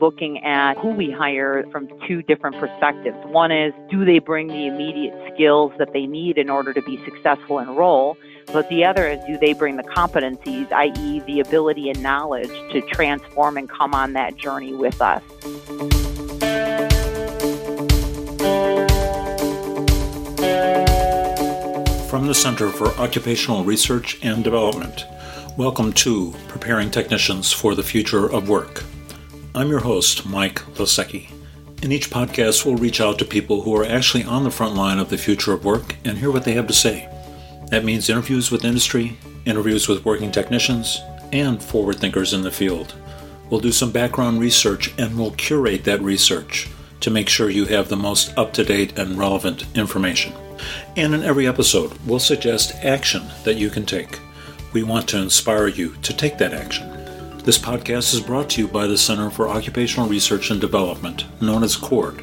looking at who we hire from two different perspectives. One is, do they bring the immediate skills that they need in order to be successful in a role? But the other is, do they bring the competencies, i.e., the ability and knowledge to transform and come on that journey with us? From the Center for Occupational Research and Development, welcome to Preparing Technicians for the Future of Work. I'm your host, Mike Lesiecki. In each podcast, we'll reach out to people who are actually on the front line of the future of work and hear what they have to say. That means interviews with industry, interviews with working technicians, and forward thinkers in the field. We'll do some background research and we'll curate that research to make sure you have the most up to date and relevant information. And in every episode, we'll suggest action that you can take. We want to inspire you to take that action. This podcast is brought to you by the Center for Occupational Research and Development, known as CORD,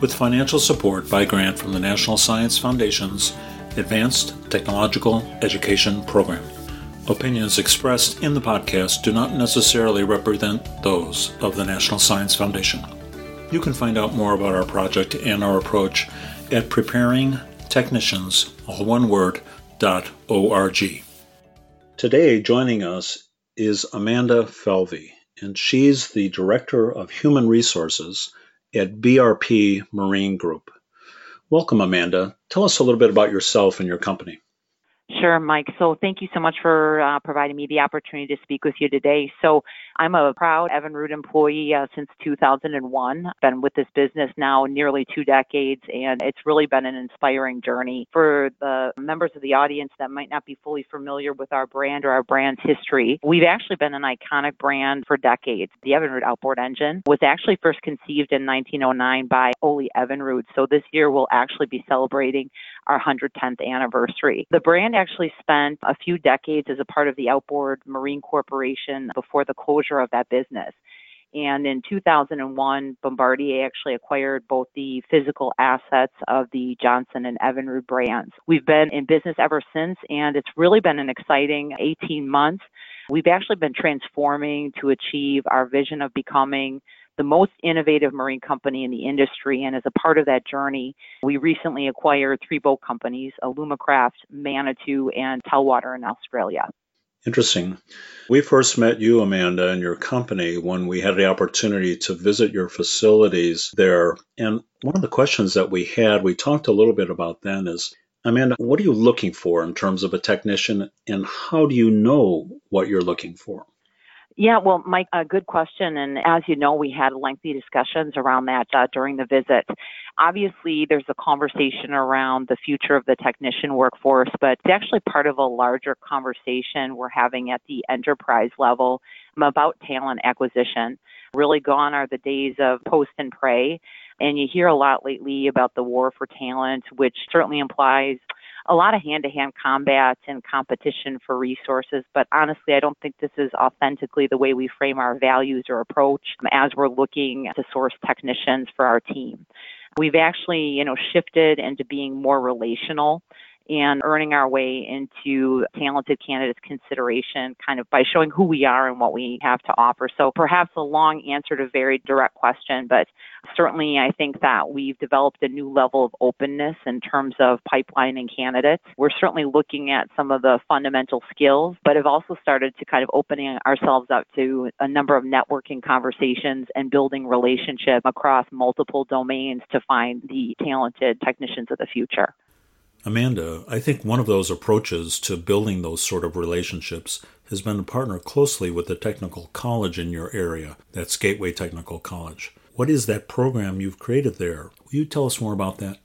with financial support by grant from the National Science Foundation's Advanced Technological Education Program. Opinions expressed in the podcast do not necessarily represent those of the National Science Foundation. You can find out more about our project and our approach at preparingtechnicians, all one word, dot org. Today, joining us is Amanda Felvey and she's the Director of Human Resources at BRP Marine Group. Welcome, Amanda. Tell us a little bit about yourself and your company. Sure, Mike. So thank you so much for uh, providing me the opportunity to speak with you today. So I'm a proud Evinrude employee uh, since 2001. Been with this business now nearly two decades, and it's really been an inspiring journey. For the members of the audience that might not be fully familiar with our brand or our brand's history, we've actually been an iconic brand for decades. The Evinrude outboard engine was actually first conceived in 1909 by Ole Evinrude. So this year we'll actually be celebrating our 110th anniversary. The brand actually spent a few decades as a part of the Outboard Marine Corporation before the closure of that business. And in 2001, Bombardier actually acquired both the physical assets of the Johnson and Evinrude brands. We've been in business ever since, and it's really been an exciting 18 months. We've actually been transforming to achieve our vision of becoming the most innovative marine company in the industry. And as a part of that journey, we recently acquired three boat companies, Alumacraft, Manitou, and Telwater in Australia. Interesting. We first met you, Amanda, and your company when we had the opportunity to visit your facilities there. And one of the questions that we had, we talked a little bit about then, is Amanda, what are you looking for in terms of a technician, and how do you know what you're looking for? Yeah, well, Mike, a good question. And as you know, we had lengthy discussions around that uh, during the visit. Obviously, there's a conversation around the future of the technician workforce, but it's actually part of a larger conversation we're having at the enterprise level about talent acquisition. Really gone are the days of post and pray. And you hear a lot lately about the war for talent, which certainly implies a lot of hand to hand combat and competition for resources. But honestly, I don't think this is authentically the way we frame our values or approach as we're looking to source technicians for our team. We've actually, you know, shifted into being more relational and earning our way into talented candidates consideration kind of by showing who we are and what we have to offer. So perhaps a long answer to a very direct question, but certainly I think that we've developed a new level of openness in terms of pipeline and candidates. We're certainly looking at some of the fundamental skills, but have also started to kind of opening ourselves up to a number of networking conversations and building relationships across multiple domains to find the talented technicians of the future. Amanda, I think one of those approaches to building those sort of relationships has been to partner closely with the technical college in your area, that's Gateway Technical College. What is that program you've created there? Will you tell us more about that?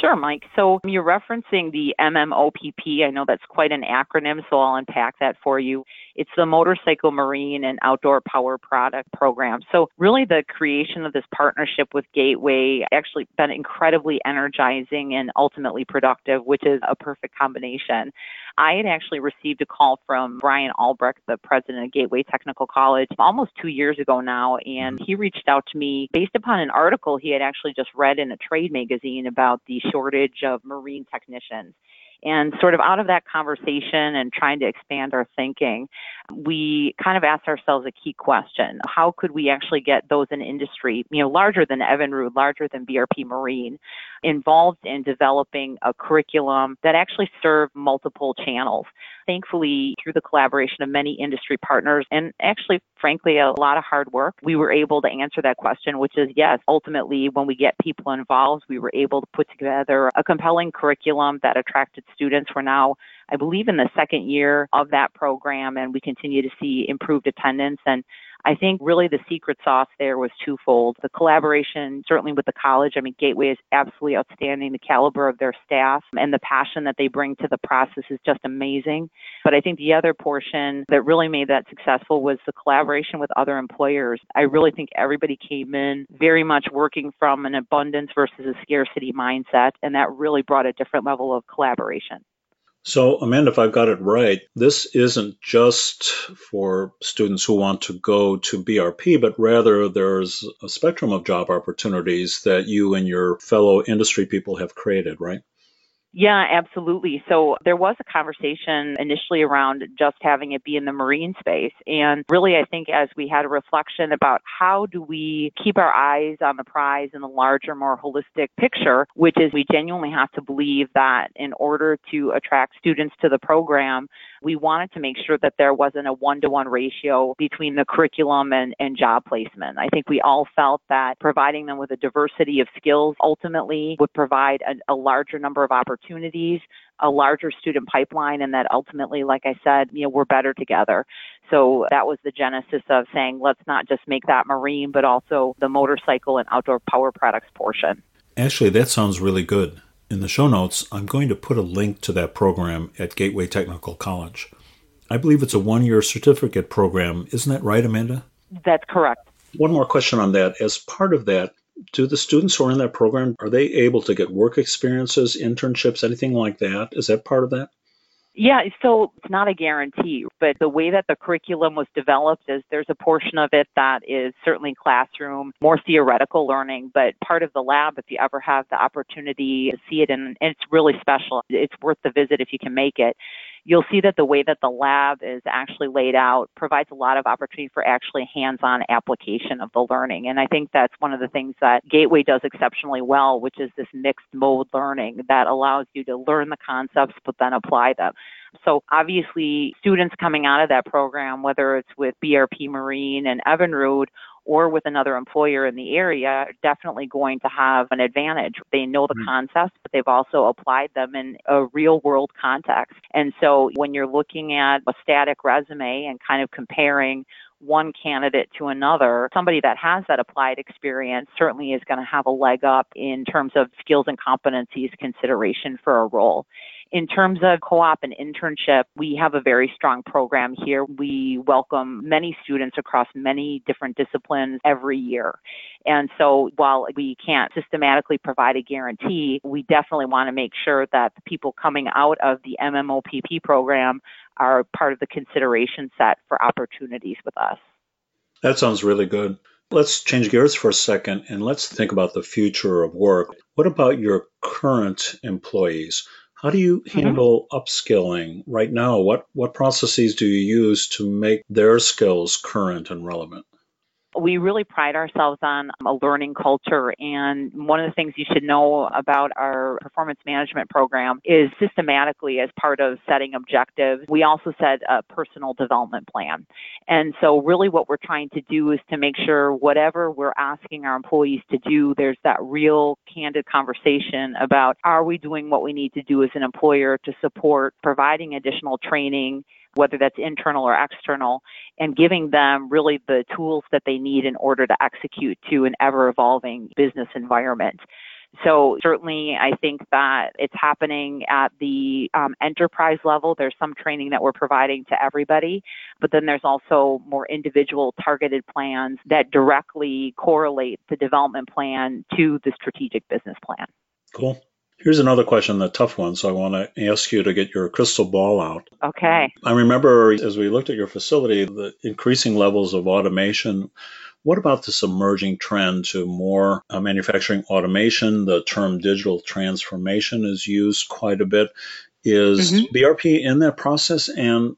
Sure, Mike. So you're referencing the MMOPP. I know that's quite an acronym, so I'll unpack that for you. It's the Motorcycle Marine and Outdoor Power Product Program. So really the creation of this partnership with Gateway actually been incredibly energizing and ultimately productive, which is a perfect combination. I had actually received a call from Bryan Albrecht, the president of Gateway Technical College, almost two years ago now, and he reached out to me based upon an article he had actually just read in a trade magazine about the shortage of marine technicians. And sort of out of that conversation and trying to expand our thinking, we kind of asked ourselves a key question. How could we actually get those in industry, you know, larger than Evinrude, larger than BRP Marine, involved in developing a curriculum that actually served multiple channels? Thankfully, through the collaboration of many industry partners and actually, frankly, a lot of hard work, we were able to answer that question, which is yes, ultimately, when we get people involved, we were able to put together a compelling curriculum that attracted students. We're now I believe in the second year of that program, and we continue to see improved attendance. And I think really the secret sauce there was twofold. The collaboration, certainly with the college. I mean, Gateway is absolutely outstanding. The caliber of their staff and the passion that they bring to the process is just amazing. But I think the other portion that really made that successful was the collaboration with other employers. I really think everybody came in very much working from an abundance versus a scarcity mindset, and that really brought a different level of collaboration. So, Amanda, if I've got it right, this isn't just for students who want to go to BRP, but rather there's a spectrum of job opportunities that you and your fellow industry people have created, right? Yeah, absolutely. So there was a conversation initially around just having it be in the marine space. And really, I think as we had a reflection about how do we keep our eyes on the prize in the larger, more holistic picture, which is we genuinely have to believe that in order to attract students to the program, we wanted to make sure that there wasn't a one to one ratio between the curriculum and, and job placement. I think we all felt that providing them with a diversity of skills ultimately would provide a, a larger number of opportunities, a larger student pipeline, and that ultimately, like I said, you know, we're better together. So that was the genesis of saying, let's not just make that marine, but also the motorcycle and outdoor power products portion. Actually, that sounds really good. In the show notes, I'm going to put a link to that program at Gateway Technical College. I believe it's a one year certificate program. Isn't that right, Amanda? That's correct. One more question on that. As part of that, do the students who are in that program are they able to get work experiences, internships, anything like that? Is that part of that? Yeah, so it's not a guarantee, but the way that the curriculum was developed is there's a portion of it that is certainly classroom, more theoretical learning, but part of the lab, if you ever have the opportunity to see it, and, it's really special. It's worth the visit if you can make it you'll see that the way that the lab is actually laid out provides a lot of opportunity for actually hands-on application of the learning. And I think that's one of the things that Gateway does exceptionally well, which is this mixed mode learning that allows you to learn the concepts but then apply them. So obviously students coming out of that program, whether it's with BRP Marine and Evinrude or with another employer in the area are definitely going to have an advantage. They know the mm-hmm. concepts, but they've also applied them in a real world context. And so when you're looking at a static resume and kind of comparing one candidate to another, somebody that has that applied experience certainly is going to have a leg up in terms of skills and competencies consideration for a role. In terms of co-op and internship, we have a very strong program here. We welcome many students across many different disciplines every year. And so while we can't systematically provide a guarantee, we definitely want to make sure that the people coming out of the MMOPP program are part of the consideration set for opportunities with us. That sounds really good. Let's change gears for a second and let's think about the future of work. What about your current employees? How do you mm-hmm. handle mm-hmm. upskilling right now? What what processes do you use to make their skills current and relevant? We really pride ourselves on um, a learning culture. And one of the things you should know about our performance management program is systematically, as part of setting objectives, we also set a personal development plan. And so, really, what we're trying to do is to make sure whatever we're asking our employees to do, there's that real candid conversation about are we doing what we need to do as an employer to support providing additional training whether that's internal or external, and giving them really the tools that they need in order to execute to an ever evolving business environment. So certainly, I think that it's happening at the um, enterprise level. There's some training that we're providing to everybody, but then there's also more individual targeted plans that directly correlate the development plan to the strategic business plan. Cool. Here's another question, the tough one. So I want to ask you to get your crystal ball out. Okay. I remember as we looked at your facility, the increasing levels of automation. What about this emerging trend to more uh, manufacturing automation? The term digital transformation is used quite a bit. Is mm-hmm. BRP in that process? And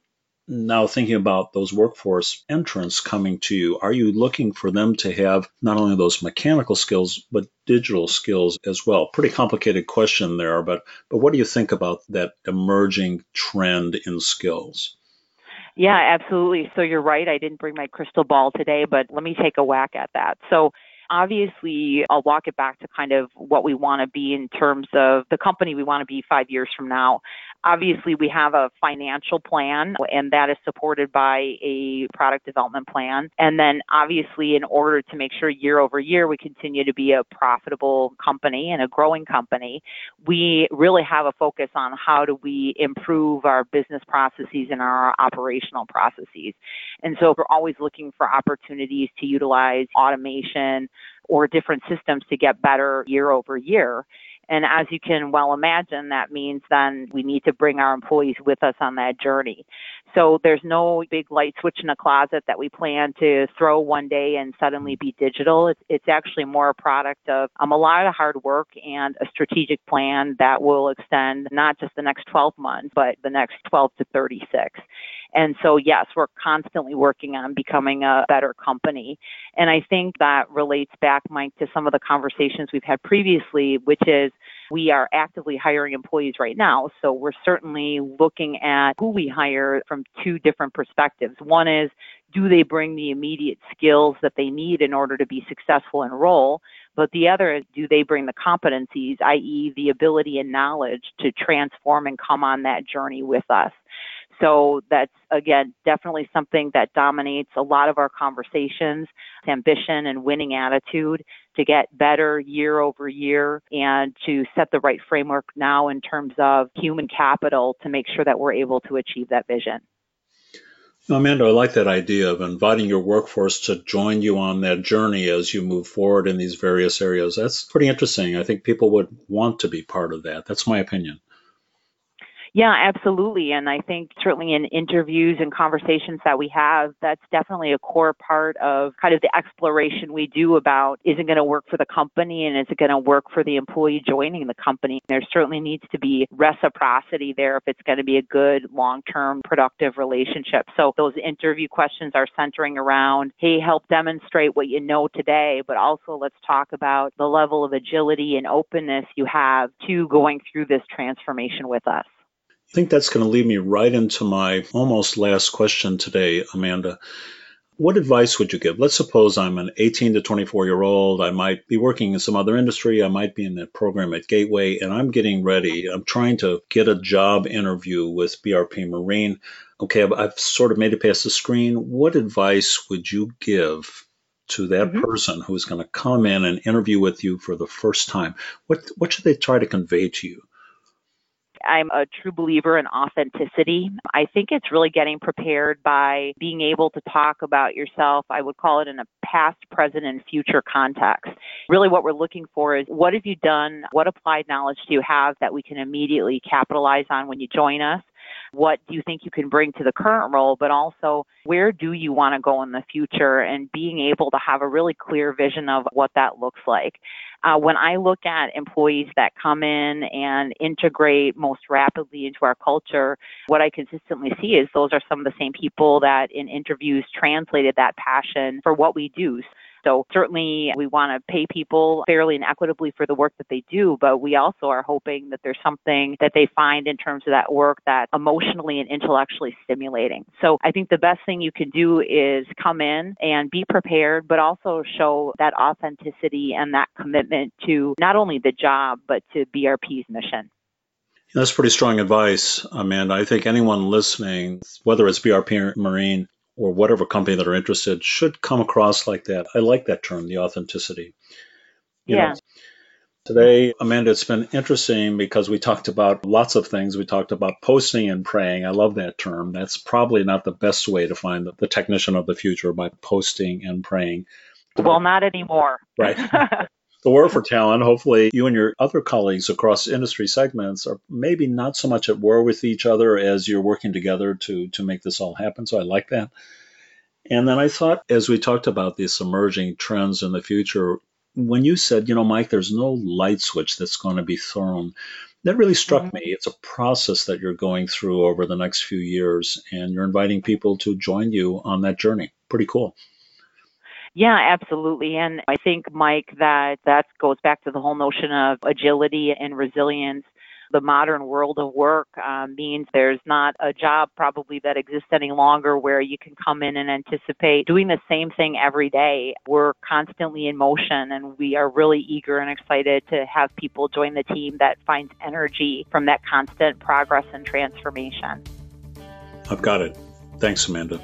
now thinking about those workforce entrants coming to you, are you looking for them to have not only those mechanical skills but digital skills as well? Pretty complicated question there, but but what do you think about that emerging trend in skills? Yeah, absolutely. So you're right. I didn't bring my crystal ball today, but let me take a whack at that. So obviously I'll walk it back to kind of what we want to be in terms of the company we want to be five years from now. Obviously, we have a financial plan, and that is supported by a product development plan. And then, obviously, in order to make sure year over year we continue to be a profitable company and a growing company, we really have a focus on how do we improve our business processes and our operational processes. And so, we're always looking for opportunities to utilize automation or different systems to get better year over year. And as you can well imagine, that means then we need to bring our employees with us on that journey. So there's no big light switch in a closet that we plan to throw one day and suddenly be digital. It's, it's actually more a product of um, a lot of hard work and a strategic plan that will extend not just the next 12 months, but the next 12 to 36. And so, yes, we're constantly working on becoming a better company. And I think that relates back, Mike, to some of the conversations we've had previously, which is we are actively hiring employees right now. So we're certainly looking at who we hire from two different perspectives. One is, do they bring the immediate skills that they need in order to be successful in a role? But the other is, do they bring the competencies, i.e., the ability and knowledge to transform and come on that journey with us? So that's again definitely something that dominates a lot of our conversations, ambition and winning attitude to get better year over year and to set the right framework now in terms of human capital to make sure that we're able to achieve that vision. Amanda, I like that idea of inviting your workforce to join you on that journey as you move forward in these various areas. That's pretty interesting. I think people would want to be part of that. That's my opinion. Yeah, absolutely. And I think certainly in interviews and conversations that we have, that's definitely a core part of kind of the exploration we do about is it going to work for the company and is it going to work for the employee joining the company? There certainly needs to be reciprocity there if it's going to be a good long term productive relationship. So those interview questions are centering around, hey, help demonstrate what you know today, but also let's talk about the level of agility and openness you have to going through this transformation with us. I think that's going to lead me right into my almost last question today, Amanda. What advice would you give? Let's suppose I'm an 18 to 24 year old. I might be working in some other industry. I might be in that program at Gateway, and I'm getting ready. I'm trying to get a job interview with BRP Marine. Okay, I've, I've sort of made it past the screen. What advice would you give to that mm-hmm. person who's going to come in and interview with you for the first time? What what should they try to convey to you? I'm a true believer in authenticity. I think it's really getting prepared by being able to talk about yourself. I would call it in a past, present, and future context. Really, what we're looking for is what have you done? What applied knowledge do you have that we can immediately capitalize on when you join us? What do you think you can bring to the current role, but also where do you want to go in the future and being able to have a really clear vision of what that looks like. Uh, when I look at employees that come in and integrate most rapidly into our culture, what I consistently see is those are some of the same people that in interviews translated that passion for what we do. So certainly we want to pay people fairly and equitably for the work that they do, but we also are hoping that there's something that they find in terms of that work that emotionally and intellectually stimulating. So I think the best thing you can do is come in and be prepared, but also show that authenticity and that commitment to not only the job, but to BRP's mission. That's pretty strong advice, Amanda. I think anyone listening, whether it's BRP Marine or whatever company that are interested should come across like that. I like that term, the authenticity. You yeah. Know, today, Amanda, it's been interesting because we talked about lots of things. We talked about posting and praying. I love that term. That's probably not the best way to find the, the technician of the future by posting and praying. Well, not anymore. Right. the war for talent, hopefully you and your other colleagues across industry segments are maybe not so much at war with each other as you're working together to, to make this all happen. So I like that. And then I thought, as we talked about these emerging trends in the future, when you said, you know, Mike, there's no light switch that's going to be thrown, that really struck mm-hmm. me. It's a process that you're going through over the next few years, and you're inviting people to join you on that journey. Pretty cool. Yeah, absolutely. And I think, Mike, that that goes back to the whole notion of agility and resilience the modern world of work uh, means there's not a job probably that exists any longer where you can come in and anticipate doing the same thing every day. We're constantly in motion and we are really eager and excited to have people join the team that finds energy from that constant progress and transformation. I've got it. Thanks, Amanda.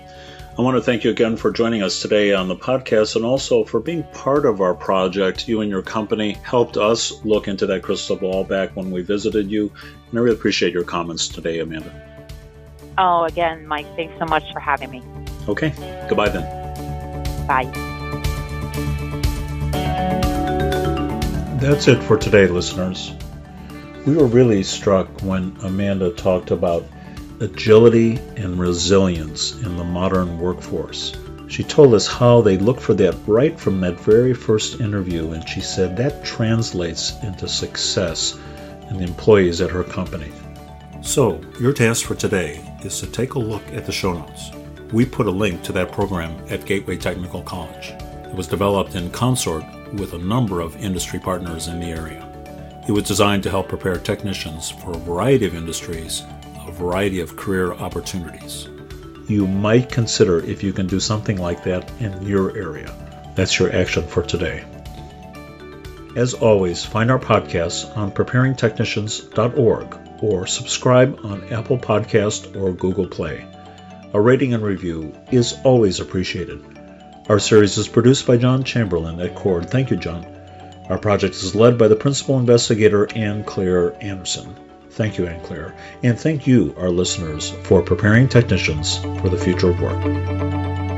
I want to thank you again for joining us today on the podcast and also for being part of our project. You and your company helped us look into that crystal ball back when we visited you, and I really appreciate your comments today, Amanda. Oh, again, Mike, thanks so much for having me. Okay, goodbye then. Bye. That's it for today, listeners. We were really struck when Amanda talked about agility and resilience in the modern workforce. She told us how they looked for that right from that very first interview, and she said that translates into success in the employees at her company. So, your task for today is to take a look at the show notes. We put a link to that program at Gateway Technical College. It was developed in consort with a number of industry partners in the area. It was designed to help prepare technicians for a variety of industries variety of career opportunities. You might consider if you can do something like that in your area. That's your action for today. As always, find our podcasts on preparingtechnicians.org or subscribe on Apple Podcast or Google Play. A rating and review is always appreciated. Our series is produced by John Chamberlain at CORD. Thank you, John. Our project is led by the principal investigator Ann Claire Anderson. Thank you, Ann Claire. And thank you, our listeners, for preparing technicians for the future of work.